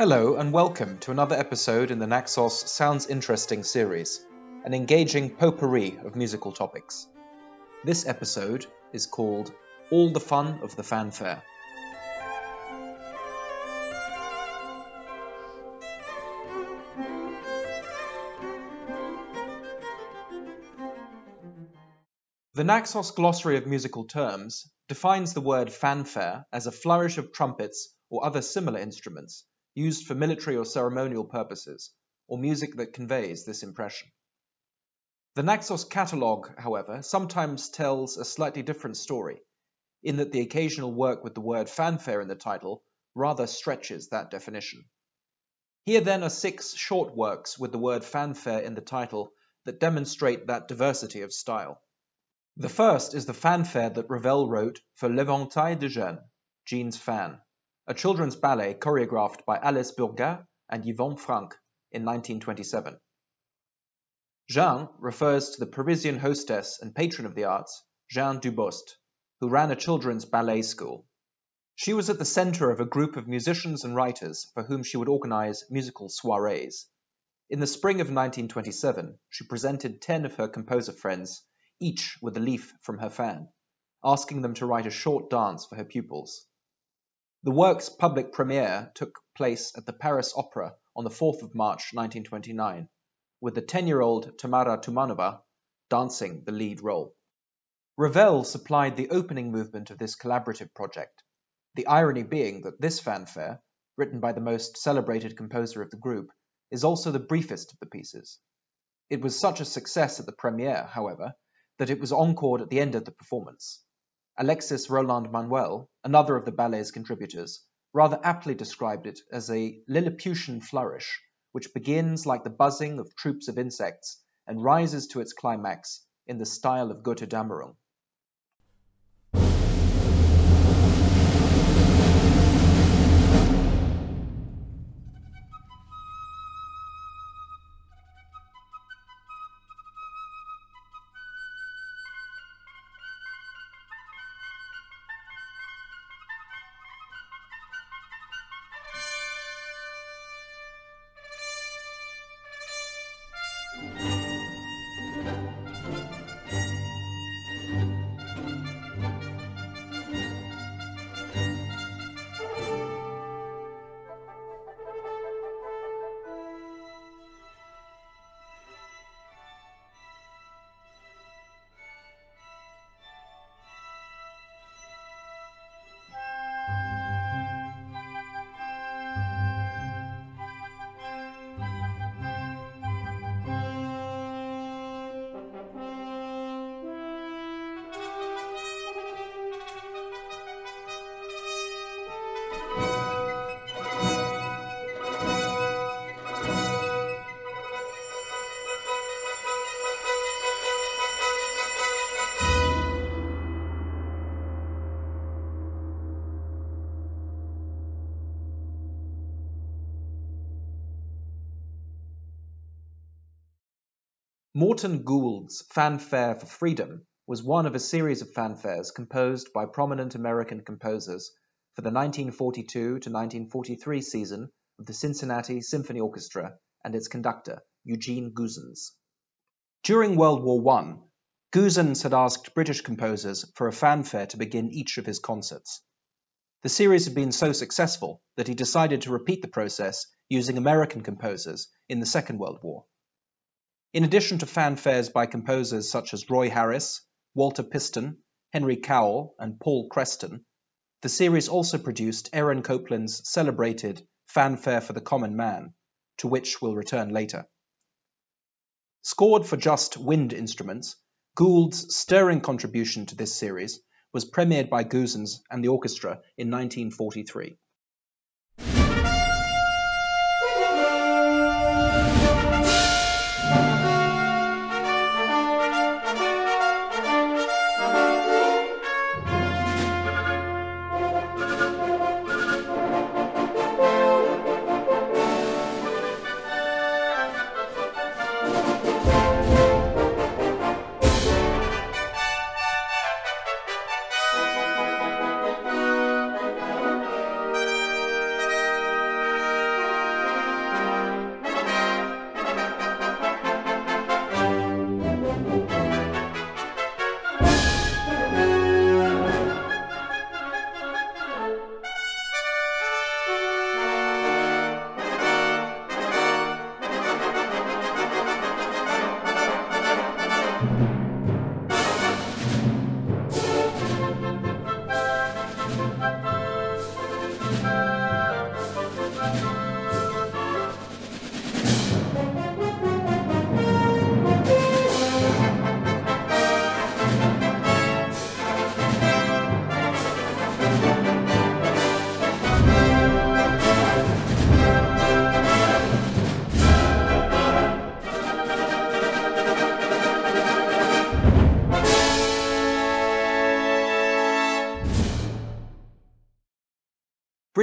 Hello, and welcome to another episode in the Naxos Sounds Interesting series, an engaging potpourri of musical topics. This episode is called All the Fun of the Fanfare. The Naxos Glossary of Musical Terms defines the word fanfare as a flourish of trumpets or other similar instruments used for military or ceremonial purposes, or music that conveys this impression. The Naxos catalogue, however, sometimes tells a slightly different story, in that the occasional work with the word fanfare in the title rather stretches that definition. Here then are six short works with the word fanfare in the title that demonstrate that diversity of style. The first is the fanfare that Ravel wrote for L'Eventail de Jeanne, Jean's Fan, a children's ballet choreographed by Alice Bourgat and Yvonne Franck in 1927. Jeanne refers to the Parisian hostess and patron of the arts, Jeanne Dubost, who ran a children's ballet school. She was at the center of a group of musicians and writers for whom she would organize musical soirees. In the spring of 1927, she presented 10 of her composer friends each with a leaf from her fan, asking them to write a short dance for her pupils. The work's public premiere took place at the Paris Opera on the 4th of March 1929, with the 10 year old Tamara Toumanova dancing the lead role. Ravel supplied the opening movement of this collaborative project, the irony being that this fanfare, written by the most celebrated composer of the group, is also the briefest of the pieces. It was such a success at the premiere, however, that it was encored at the end of the performance. Alexis Roland Manuel, another of the ballet's contributors, rather aptly described it as a Lilliputian flourish, which begins like the buzzing of troops of insects and rises to its climax in the style of Götterdämmerung. Morton Gould's Fanfare for Freedom was one of a series of fanfares composed by prominent American composers for the 1942 to 1943 season of the Cincinnati Symphony Orchestra and its conductor, Eugene Goossens. During World War I, Goossens had asked British composers for a fanfare to begin each of his concerts. The series had been so successful that he decided to repeat the process using American composers in the Second World War. In addition to fanfares by composers such as Roy Harris, Walter Piston, Henry Cowell, and Paul Creston, the series also produced Aaron Copland's celebrated Fanfare for the Common Man, to which we'll return later. Scored for just wind instruments, Gould's stirring contribution to this series was premiered by Goossens and the orchestra in 1943.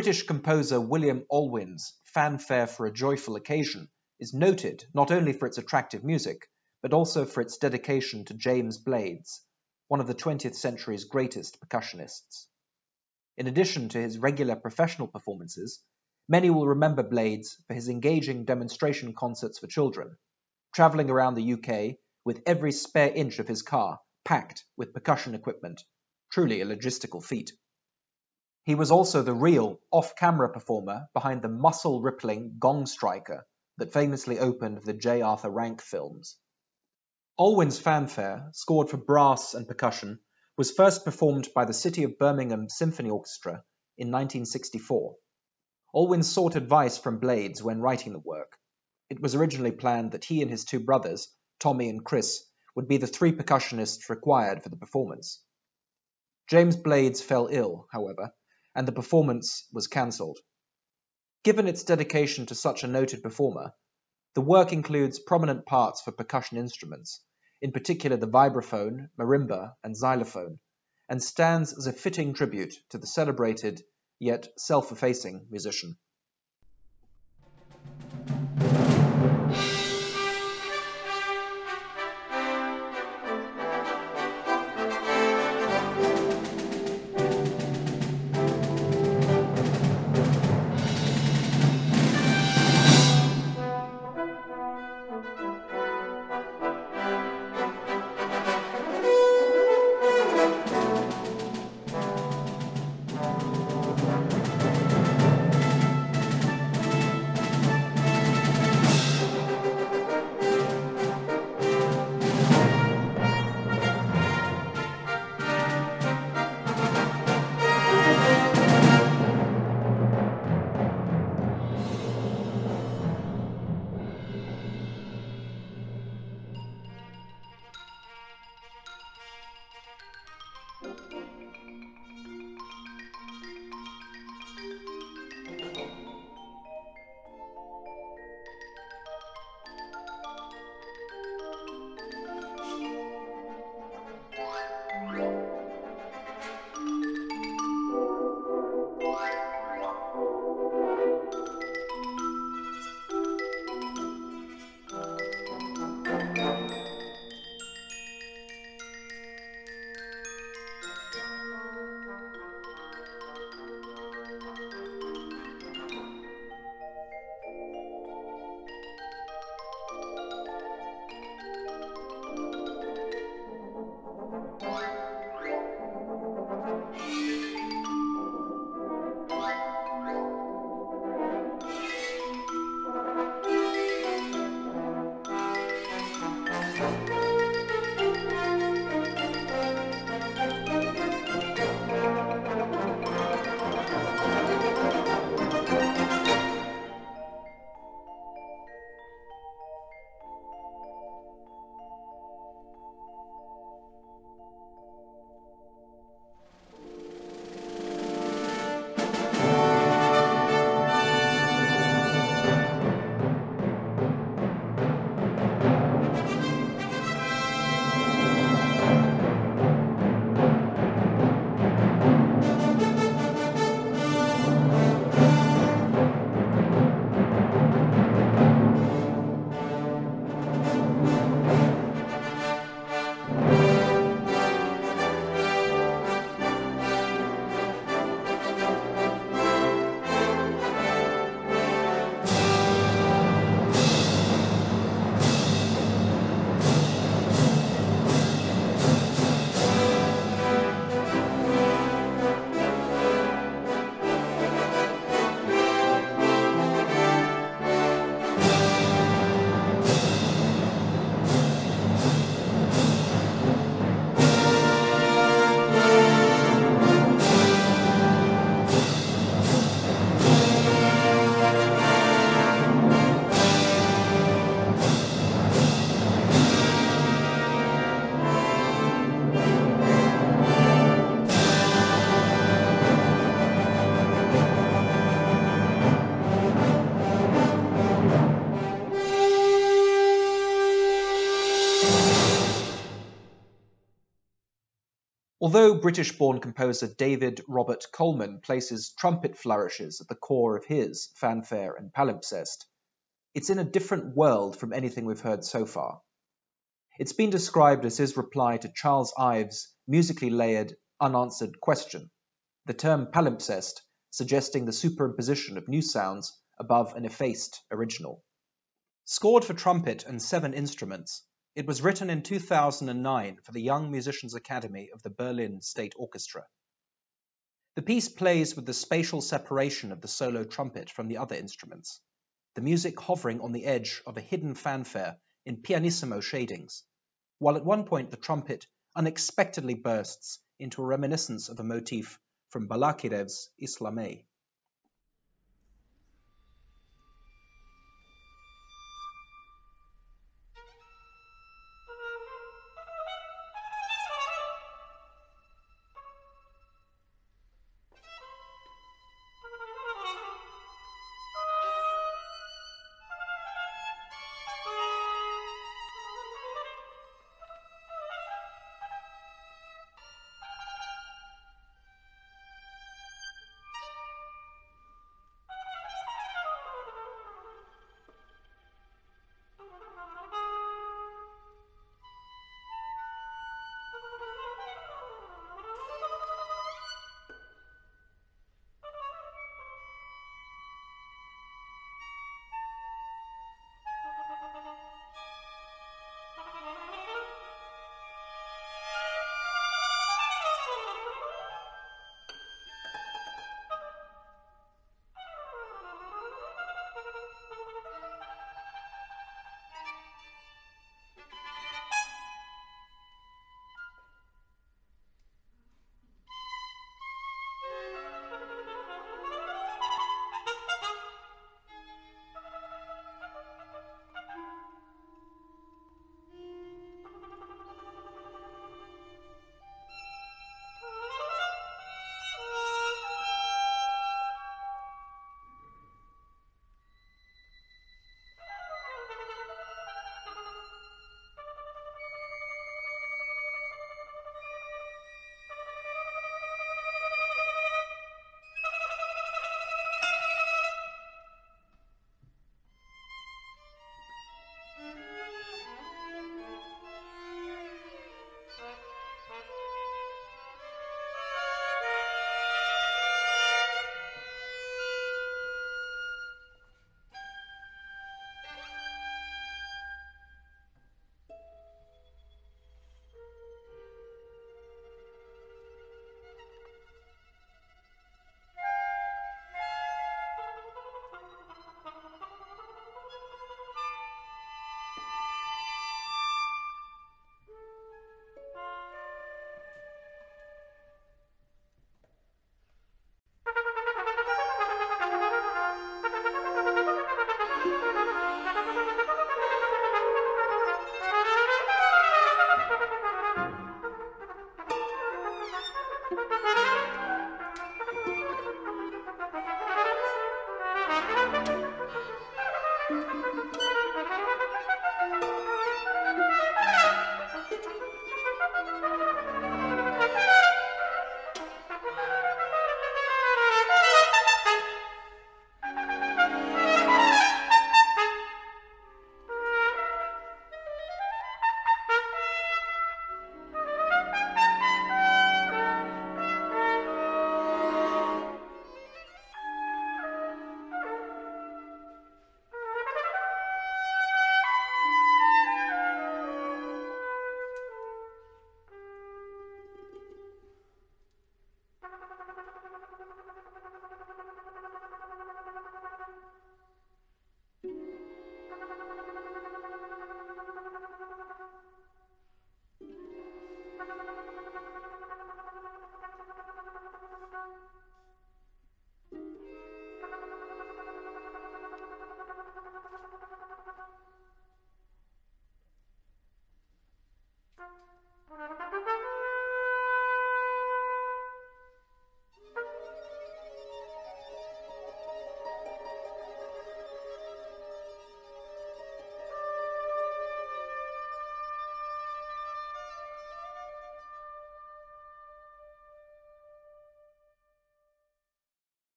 British composer William Alwyn's Fanfare for a Joyful Occasion is noted not only for its attractive music, but also for its dedication to James Blades, one of the 20th century's greatest percussionists. In addition to his regular professional performances, many will remember Blades for his engaging demonstration concerts for children, travelling around the UK with every spare inch of his car packed with percussion equipment, truly a logistical feat. He was also the real off camera performer behind the muscle rippling Gong Striker that famously opened the J. Arthur Rank films. Alwyn's fanfare, scored for brass and percussion, was first performed by the City of Birmingham Symphony Orchestra in 1964. Alwyn sought advice from Blades when writing the work. It was originally planned that he and his two brothers, Tommy and Chris, would be the three percussionists required for the performance. James Blades fell ill, however, and the performance was cancelled. Given its dedication to such a noted performer, the work includes prominent parts for percussion instruments, in particular the vibraphone, marimba, and xylophone, and stands as a fitting tribute to the celebrated, yet self effacing musician. Although British born composer David Robert Coleman places trumpet flourishes at the core of his fanfare and palimpsest, it's in a different world from anything we've heard so far. It's been described as his reply to Charles Ives' musically layered unanswered question, the term palimpsest suggesting the superimposition of new sounds above an effaced original. Scored for trumpet and seven instruments, it was written in 2009 for the Young Musicians Academy of the Berlin State Orchestra. The piece plays with the spatial separation of the solo trumpet from the other instruments, the music hovering on the edge of a hidden fanfare in pianissimo shadings, while at one point the trumpet unexpectedly bursts into a reminiscence of a motif from Balakirev's Islamey.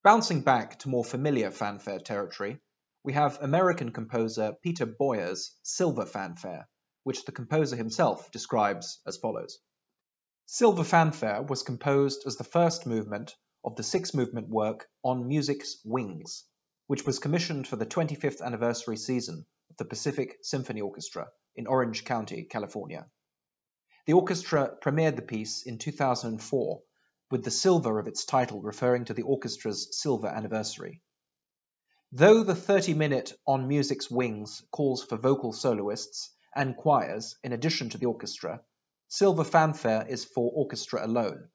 Bouncing back to more familiar fanfare territory, we have American composer Peter Boyer's Silver Fanfare, which the composer himself describes as follows. Silver Fanfare was composed as the first movement of the six movement work On Music's Wings, which was commissioned for the 25th anniversary season of the Pacific Symphony Orchestra in Orange County, California. The orchestra premiered the piece in 2004 with the silver of its title referring to the orchestra's silver anniversary. Though the 30 minute On Music's Wings calls for vocal soloists and choirs in addition to the orchestra, Silver Fanfare is for orchestra alone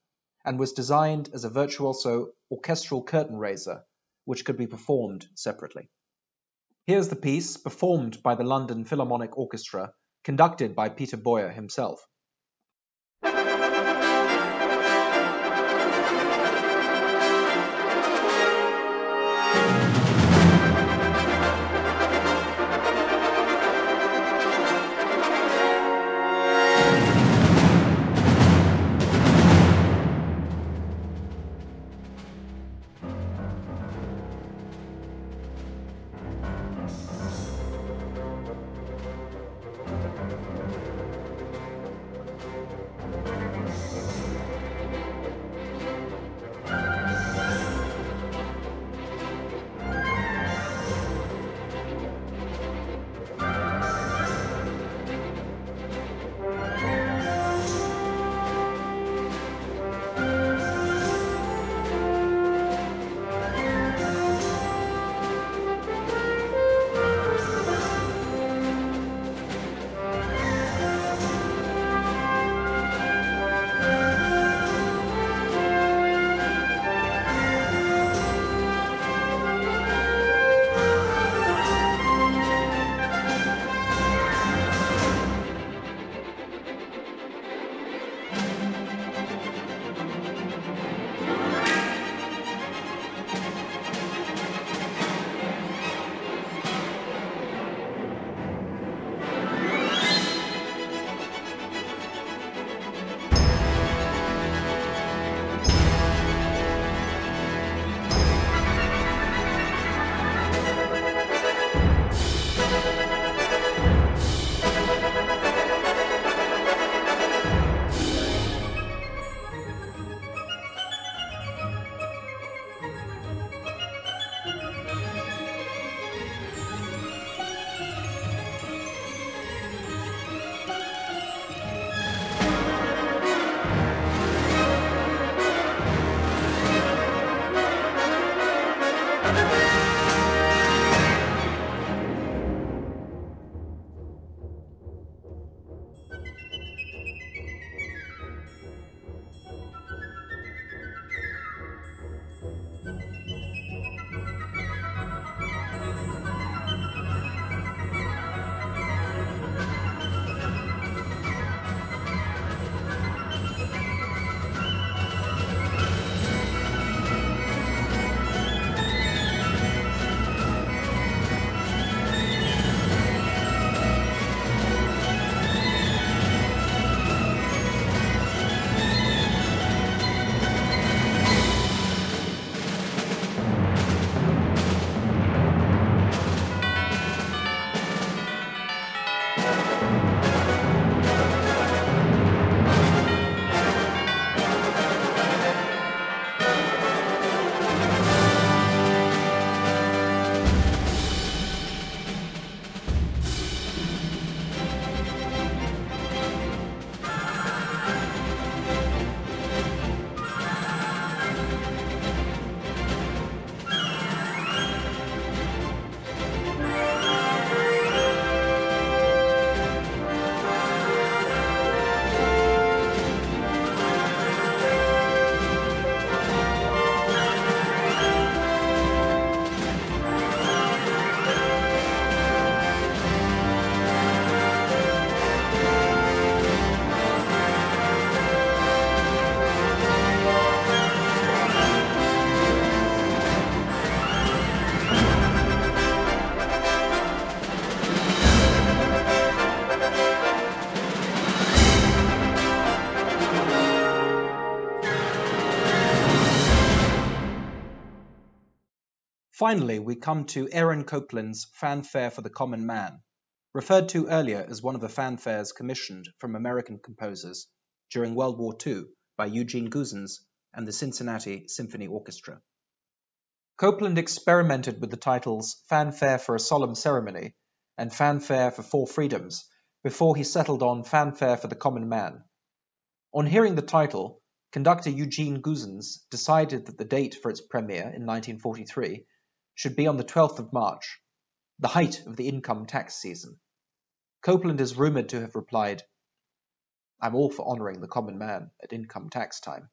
and was designed as a virtuoso orchestral curtain raiser which could be performed separately. Here's the piece performed by the London Philharmonic Orchestra, conducted by Peter Boyer himself. Finally, we come to Aaron Copland's Fanfare for the Common Man, referred to earlier as one of the fanfares commissioned from American composers during World War II by Eugene Goossens and the Cincinnati Symphony Orchestra. Copland experimented with the titles Fanfare for a Solemn Ceremony and Fanfare for Four Freedoms before he settled on Fanfare for the Common Man. On hearing the title, conductor Eugene Goossens decided that the date for its premiere in 1943 should be on the 12th of March, the height of the income tax season. Copland is rumoured to have replied, I'm all for honouring the common man at income tax time.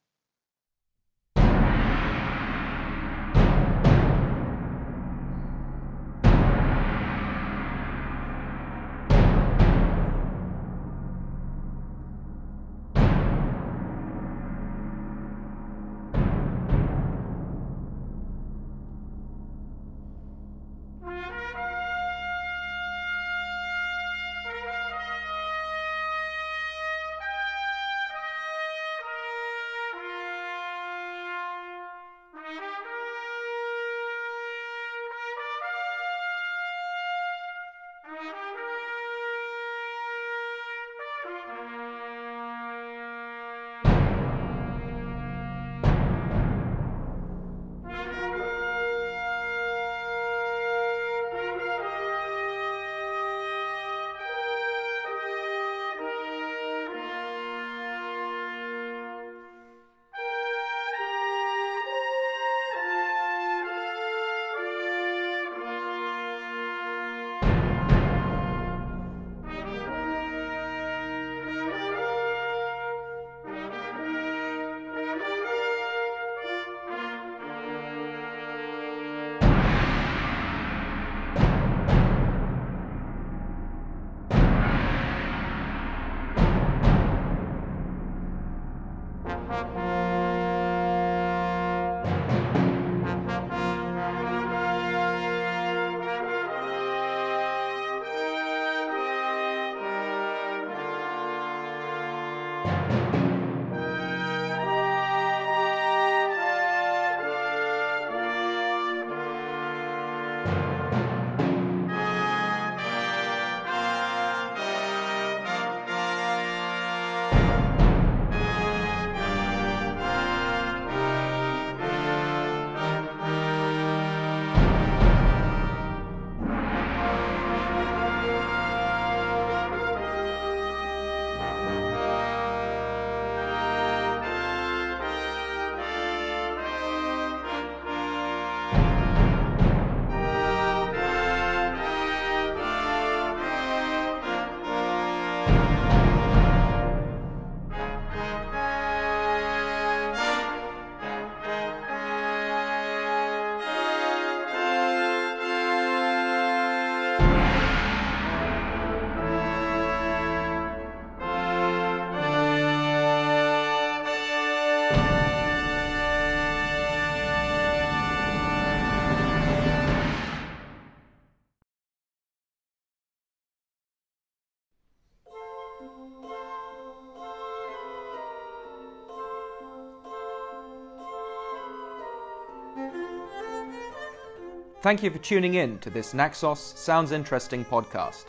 Thank you for tuning in to this Naxos Sounds Interesting podcast.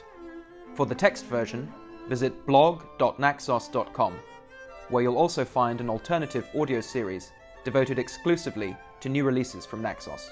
For the text version, visit blog.naxos.com, where you'll also find an alternative audio series devoted exclusively to new releases from Naxos.